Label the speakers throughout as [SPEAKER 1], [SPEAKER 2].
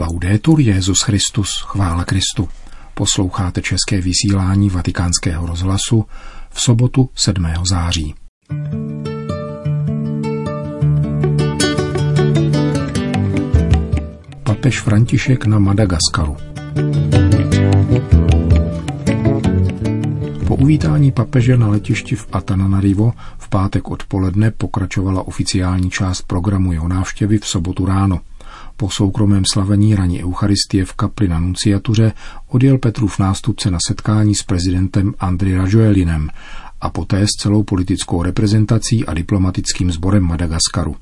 [SPEAKER 1] Laudetur Jezus Christus, chvála Kristu. Posloucháte české vysílání Vatikánského rozhlasu v sobotu 7. září. Papež František na Madagaskaru. Po uvítání papeže na letišti v Atananarivo v pátek odpoledne pokračovala oficiální část programu jeho návštěvy v sobotu ráno. Po soukromém slavení raní Eucharistie v kapli na Nunciatuře odjel Petrův nástupce na setkání s prezidentem Andry Rajoelinem a poté s celou politickou reprezentací a diplomatickým sborem Madagaskaru.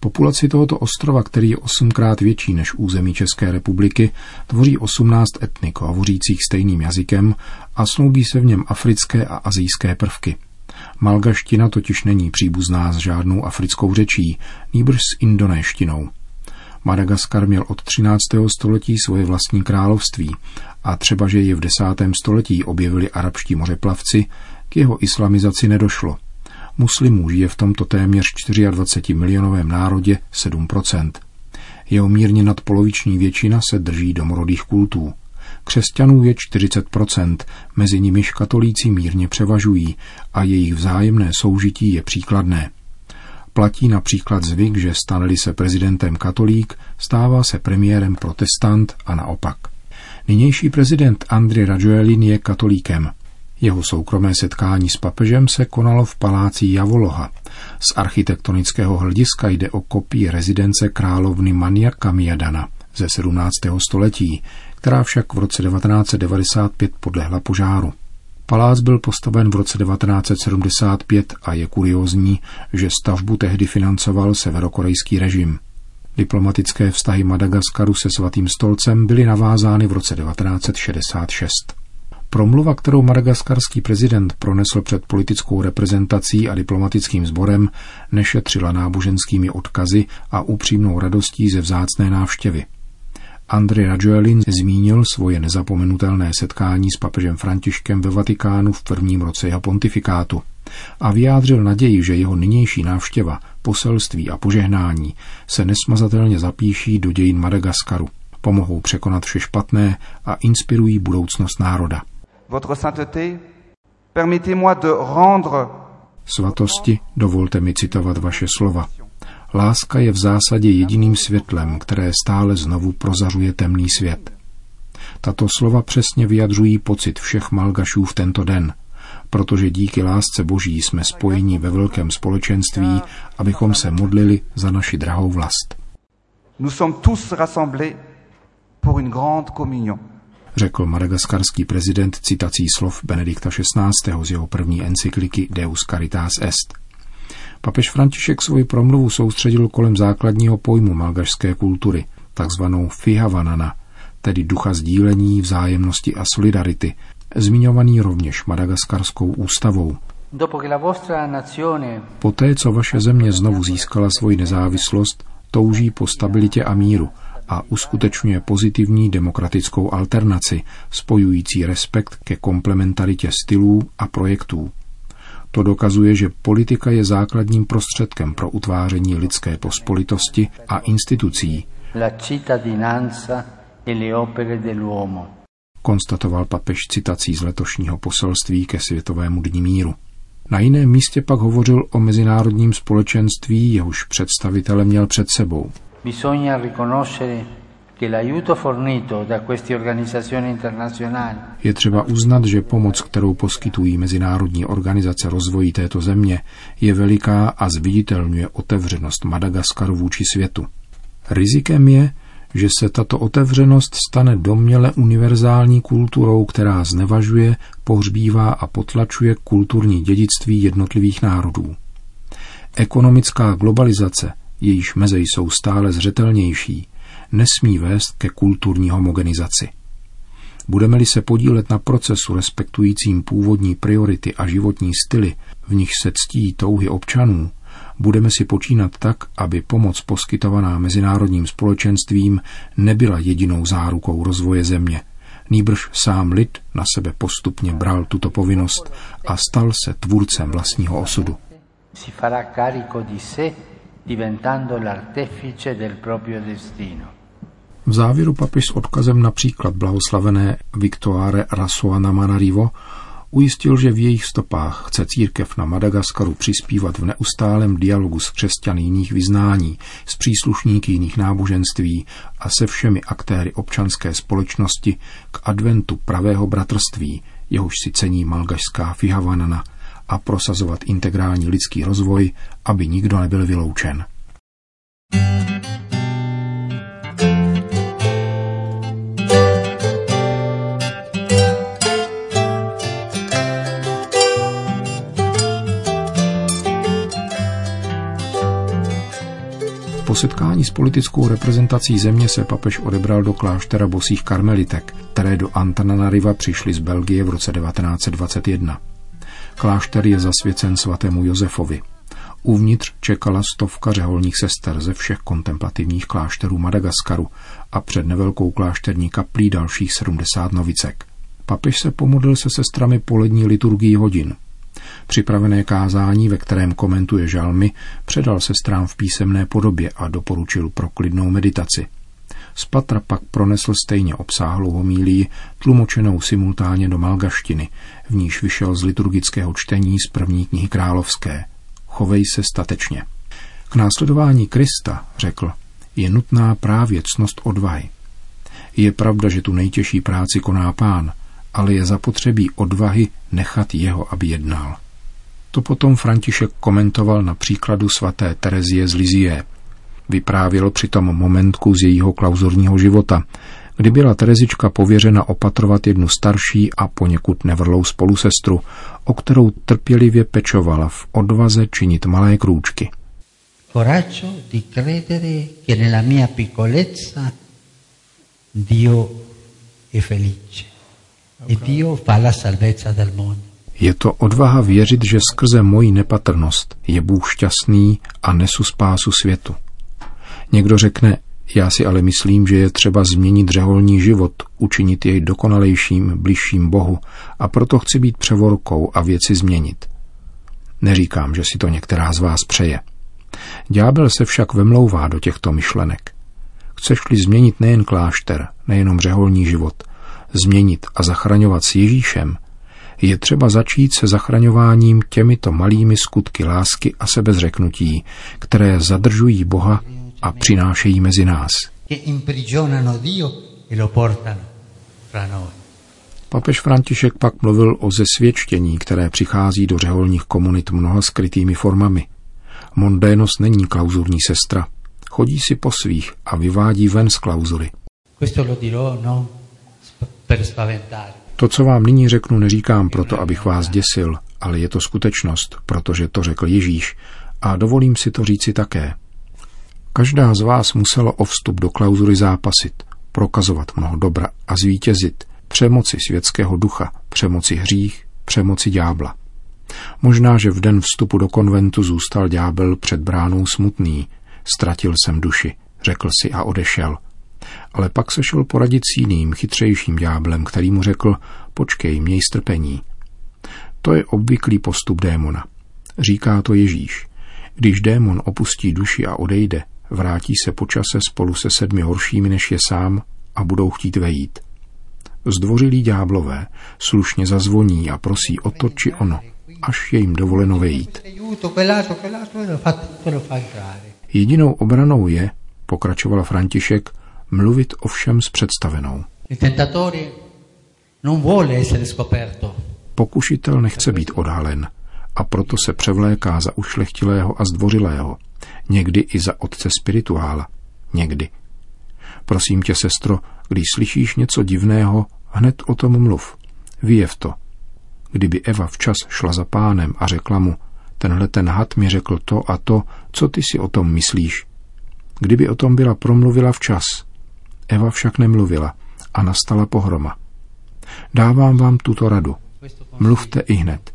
[SPEAKER 1] Populaci tohoto ostrova, který je osmkrát větší než území České republiky, tvoří 18 etnik hovořících stejným jazykem a sloubí se v něm africké a azijské prvky. Malgaština totiž není příbuzná s žádnou africkou řečí, nýbrž s indonéštinou. Madagaskar měl od 13. století svoje vlastní království a třeba, že je v 10. století objevili arabští mořeplavci, k jeho islamizaci nedošlo. Muslimů žije v tomto téměř 24 milionovém národě 7%. Jeho mírně nadpoloviční většina se drží domorodých kultů. Křesťanů je 40%, mezi nimiž katolíci mírně převažují a jejich vzájemné soužití je příkladné. Platí například zvyk, že staneli se prezidentem katolík, stává se premiérem protestant a naopak. Nynější prezident Andry Rajoelin je katolíkem. Jeho soukromé setkání s papežem se konalo v paláci Javoloha. Z architektonického hlediska jde o kopii rezidence královny Mania Kamiadana ze 17. století, která však v roce 1995 podlehla požáru. Palác byl postaven v roce 1975 a je kuriózní, že stavbu tehdy financoval severokorejský režim. Diplomatické vztahy Madagaskaru se svatým stolcem byly navázány v roce 1966. Promluva, kterou madagaskarský prezident pronesl před politickou reprezentací a diplomatickým sborem, nešetřila náboženskými odkazy a upřímnou radostí ze vzácné návštěvy. Andrej Rajoelin zmínil svoje nezapomenutelné setkání s papežem Františkem ve Vatikánu v prvním roce jeho pontifikátu a vyjádřil naději, že jeho nynější návštěva, poselství a požehnání se nesmazatelně zapíší do dějin Madagaskaru, pomohou překonat vše špatné a inspirují budoucnost národa. Votre sainteté, permettez-moi de rendre Svatosti, dovolte mi citovat vaše slova. Láska je v zásadě jediným světlem, které stále znovu prozařuje temný svět. Tato slova přesně vyjadřují pocit všech malgašů v tento den, protože díky lásce Boží jsme spojeni ve velkém společenství, abychom se modlili za naši drahou vlast. Nous sommes tous rassemblés pour une grande communion řekl madagaskarský prezident citací slov Benedikta XVI. z jeho první encykliky Deus Caritas Est. Papež František svoji promluvu soustředil kolem základního pojmu malgašské kultury, takzvanou fihavanana, tedy ducha sdílení, vzájemnosti a solidarity, zmiňovaný rovněž madagaskarskou ústavou. Poté, co vaše země znovu získala svoji nezávislost, touží po stabilitě a míru a uskutečňuje pozitivní demokratickou alternaci, spojující respekt ke komplementaritě stylů a projektů. To dokazuje, že politika je základním prostředkem pro utváření lidské pospolitosti a institucí. Konstatoval papež citací z letošního poselství ke Světovému dní míru. Na jiném místě pak hovořil o mezinárodním společenství, jehož představitele měl před sebou. Bisogna riconoscere je třeba uznat, že pomoc, kterou poskytují mezinárodní organizace rozvoji této země, je veliká a zviditelňuje otevřenost Madagaskaru vůči světu. Rizikem je, že se tato otevřenost stane domněle univerzální kulturou, která znevažuje, pohřbívá a potlačuje kulturní dědictví jednotlivých národů. Ekonomická globalizace, jejíž meze jsou stále zřetelnější, nesmí vést ke kulturní homogenizaci. Budeme-li se podílet na procesu respektujícím původní priority a životní styly, v nich se ctí touhy občanů, budeme si počínat tak, aby pomoc poskytovaná mezinárodním společenstvím nebyla jedinou zárukou rozvoje země. Nýbrž sám lid na sebe postupně bral tuto povinnost a stal se tvůrcem vlastního osudu. Si farà carico di sé diventando l'artefice del proprio destino. V závěru papež s odkazem například blahoslavené Viktoare Rasoana Manarivo ujistil, že v jejich stopách chce církev na Madagaskaru přispívat v neustálém dialogu s křesťany jiných vyznání, s příslušníky jiných náboženství a se všemi aktéry občanské společnosti k adventu pravého bratrství, jehož si cení malgašská Fihavanana a prosazovat integrální lidský rozvoj, aby nikdo nebyl vyloučen. Setkání s politickou reprezentací země se papež odebral do kláštera bosých karmelitek, které do Antananariva přišly z Belgie v roce 1921. Klášter je zasvěcen svatému Josefovi. Uvnitř čekala stovka řeholních sester ze všech kontemplativních klášterů Madagaskaru a před nevelkou klášterní kaplí dalších 70 novicek. Papež se pomodlil se sestrami polední liturgii hodin. Připravené kázání, ve kterém komentuje žalmy, předal sestrám v písemné podobě a doporučil pro klidnou meditaci. Z Patra pak pronesl stejně obsáhlou homílii, tlumočenou simultánně do malgaštiny, v níž vyšel z liturgického čtení z první knihy královské. Chovej se statečně. K následování Krista, řekl, je nutná právě cnost odvahy. Je pravda, že tu nejtěžší práci koná pán, ale je zapotřebí odvahy nechat jeho, aby jednal. To potom František komentoval na příkladu svaté Terezie z Lizie. Vyprávěl přitom momentku z jejího klauzorního života, kdy byla Terezička pověřena opatrovat jednu starší a poněkud nevrlou spolusestru, o kterou trpělivě pečovala v odvaze činit malé krůčky. Coraggio di credere che nella mia piccolezza Dio è felice Je to odvaha věřit, že skrze moji nepatrnost je Bůh šťastný a nesu spásu světu. Někdo řekne, já si ale myslím, že je třeba změnit řeholní život, učinit jej dokonalejším, bližším Bohu a proto chci být převorkou a věci změnit. Neříkám, že si to některá z vás přeje. Ďábel se však vemlouvá do těchto myšlenek. Chceš-li změnit nejen klášter, nejenom řeholní život, změnit a zachraňovat s Ježíšem, je třeba začít se zachraňováním těmito malými skutky lásky a sebezřeknutí, které zadržují Boha a přinášejí mezi nás. E Papež František pak mluvil o zesvědčení, které přichází do řeholních komunit mnoha skrytými formami. Mondénost není klauzurní sestra. Chodí si po svých a vyvádí ven z klauzury. No, to, co vám nyní řeknu, neříkám proto, abych vás děsil, ale je to skutečnost, protože to řekl Ježíš a dovolím si to říci také. Každá z vás musela o vstup do klauzury zápasit, prokazovat mnoho dobra a zvítězit, přemoci světského ducha, přemoci hřích, přemoci ďábla. Možná, že v den vstupu do konventu zůstal ďábel před bránou smutný. Ztratil jsem duši, řekl si a odešel. Ale pak se šel poradit s jiným, chytřejším ďáblem, který mu řekl, počkej, měj strpení. To je obvyklý postup démona. Říká to Ježíš. Když démon opustí duši a odejde, vrátí se počase spolu se sedmi horšími než je sám a budou chtít vejít. Zdvořilí ďáblové slušně zazvoní a prosí o to či ono, až je jim dovoleno vejít. Jedinou obranou je, pokračoval František, mluvit ovšem s představenou. Pokušitel nechce být odhalen a proto se převléká za ušlechtilého a zdvořilého, někdy i za otce spirituála, někdy. Prosím tě, sestro, když slyšíš něco divného, hned o tom mluv. Vyjev to. Kdyby Eva včas šla za pánem a řekla mu, tenhle ten had mi řekl to a to, co ty si o tom myslíš. Kdyby o tom byla promluvila včas. Eva však nemluvila a nastala pohroma. Dávám vám tuto radu. Mluvte i hned.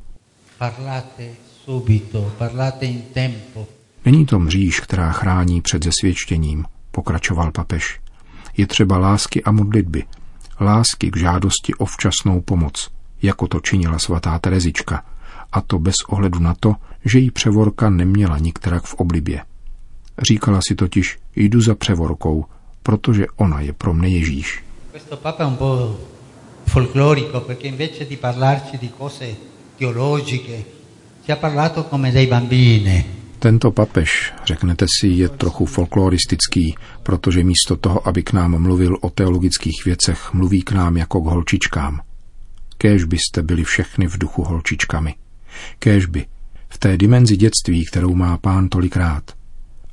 [SPEAKER 1] Není to mříž, která chrání před zesvědčením, pokračoval papež. Je třeba lásky a modlitby, lásky k žádosti o včasnou pomoc, jako to činila svatá Terezička, a to bez ohledu na to, že jí převorka neměla nikterak v oblibě. Říkala si totiž, jdu za převorkou, protože ona je pro mne Ježíš.
[SPEAKER 2] Questo Papa è un po' folclorico perché invece di parlarci di cose teologiche ci ha parlato come dei bambini.
[SPEAKER 1] Tento papež, řeknete si, je trochu folkloristický, protože místo toho, aby k nám mluvil o teologických věcech, mluví k nám jako k holčičkám. Kéž byste byli všechny v duchu holčičkami. Kéž by, v té dimenzi dětství, kterou má pán tolikrát.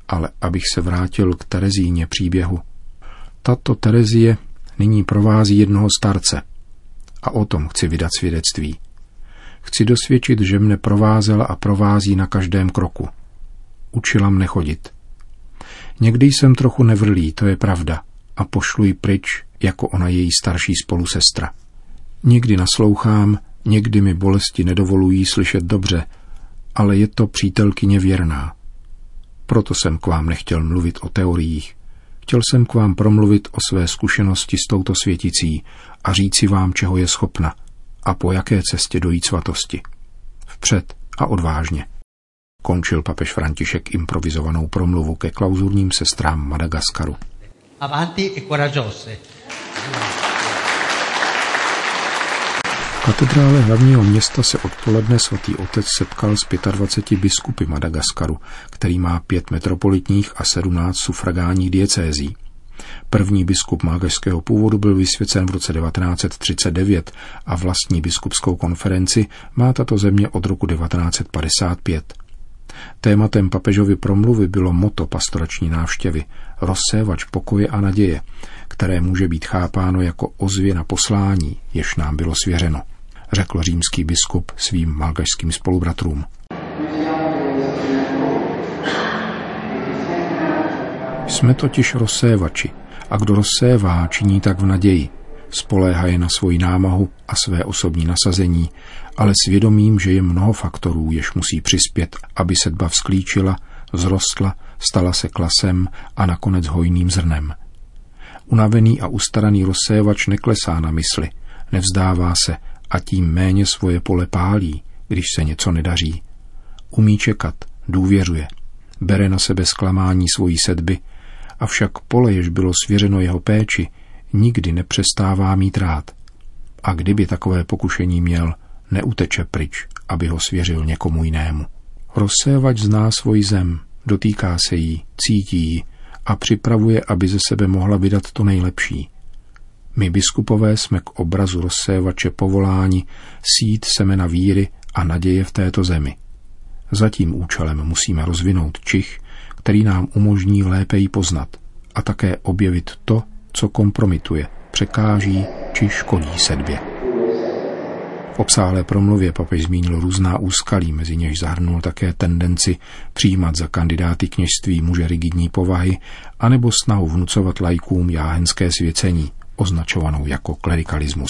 [SPEAKER 1] Ale abych se vrátil k Terezíně příběhu. Tato Terezie nyní provází jednoho starce. A o tom chci vydat svědectví. Chci dosvědčit, že mne provázela a provází na každém kroku. Učila mne chodit. Někdy jsem trochu nevrlý, to je pravda, a pošlu ji pryč, jako ona její starší spolusestra. Někdy naslouchám, někdy mi bolesti nedovolují slyšet dobře, ale je to přítelkyně věrná. Proto jsem k vám nechtěl mluvit o teoriích. Chtěl jsem k vám promluvit o své zkušenosti s touto světicí a říci vám, čeho je schopna a po jaké cestě dojít svatosti. Vpřed a odvážně. Končil papež František improvizovanou promluvu ke klauzurním sestrám Madagaskaru.
[SPEAKER 2] Avanti e coraggiose.
[SPEAKER 1] Katedrále hlavního města se odpoledne svatý otec setkal s 25 biskupy Madagaskaru, který má pět metropolitních a 17 sufragánních diecézí. První biskup mágašského původu byl vysvěcen v roce 1939 a vlastní biskupskou konferenci má tato země od roku 1955. Tématem papežovy promluvy bylo moto pastorační návštěvy, rozsévač pokoje a naděje, které může být chápáno jako ozvěna poslání, jež nám bylo svěřeno řekl římský biskup svým malgašským spolubratrům. Jsme totiž rozsévači a kdo rozsévá, činí tak v naději. Spoléhaje na svoji námahu a své osobní nasazení, ale svědomím, že je mnoho faktorů, jež musí přispět, aby sedba vzklíčila, zrostla, stala se klasem a nakonec hojným zrnem. Unavený a ustaraný rozsévač neklesá na mysli, nevzdává se a tím méně svoje pole pálí, když se něco nedaří. Umí čekat, důvěřuje, bere na sebe zklamání svojí sedby, avšak pole, jež bylo svěřeno jeho péči, nikdy nepřestává mít rád. A kdyby takové pokušení měl, neuteče pryč, aby ho svěřil někomu jinému. Rozsévač zná svoji zem, dotýká se jí, cítí ji a připravuje, aby ze sebe mohla vydat to nejlepší – my biskupové jsme k obrazu rozsévače povoláni sít semena víry a naděje v této zemi. Za tím účelem musíme rozvinout čich, který nám umožní lépe ji poznat a také objevit to, co kompromituje, překáží či škodí sedbě. V obsáhlé promluvě papež zmínil různá úskalí, mezi něž zahrnul také tendenci přijímat za kandidáty kněžství muže rigidní povahy, anebo snahu vnucovat lajkům jáhenské svěcení, označovanou jako klerikalismus.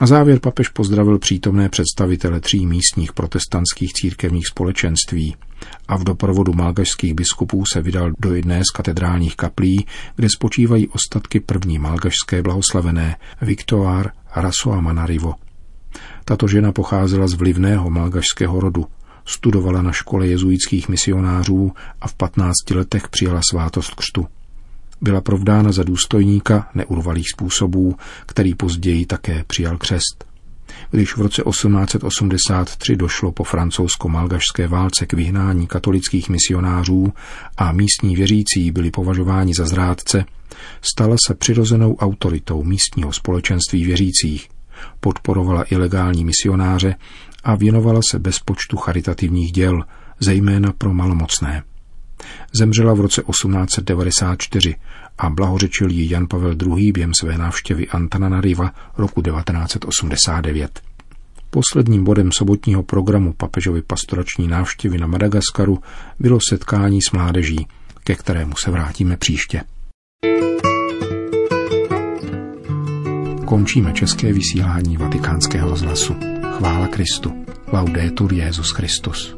[SPEAKER 1] Na závěr papež pozdravil přítomné představitele tří místních protestantských církevních společenství a v doprovodu malgašských biskupů se vydal do jedné z katedrálních kaplí, kde spočívají ostatky první malgašské blahoslavené Viktoár Rasoa Manarivo. Tato žena pocházela z vlivného malgašského rodu, studovala na škole jezuitských misionářů a v 15 letech přijala svátost křtu byla provdána za důstojníka neurvalých způsobů, který později také přijal křest. Když v roce 1883 došlo po francouzsko-malgašské válce k vyhnání katolických misionářů a místní věřící byli považováni za zrádce, stala se přirozenou autoritou místního společenství věřících, podporovala ilegální misionáře a věnovala se bezpočtu charitativních děl, zejména pro malomocné. Zemřela v roce 1894 a blahořečil ji Jan Pavel II. během své návštěvy Antananariva roku 1989. Posledním bodem sobotního programu papežovy pastorační návštěvy na Madagaskaru bylo setkání s mládeží, ke kterému se vrátíme příště. Končíme české vysílání vatikánského rozhlasu. Chvála Kristu. Laudetur Jezus Christus.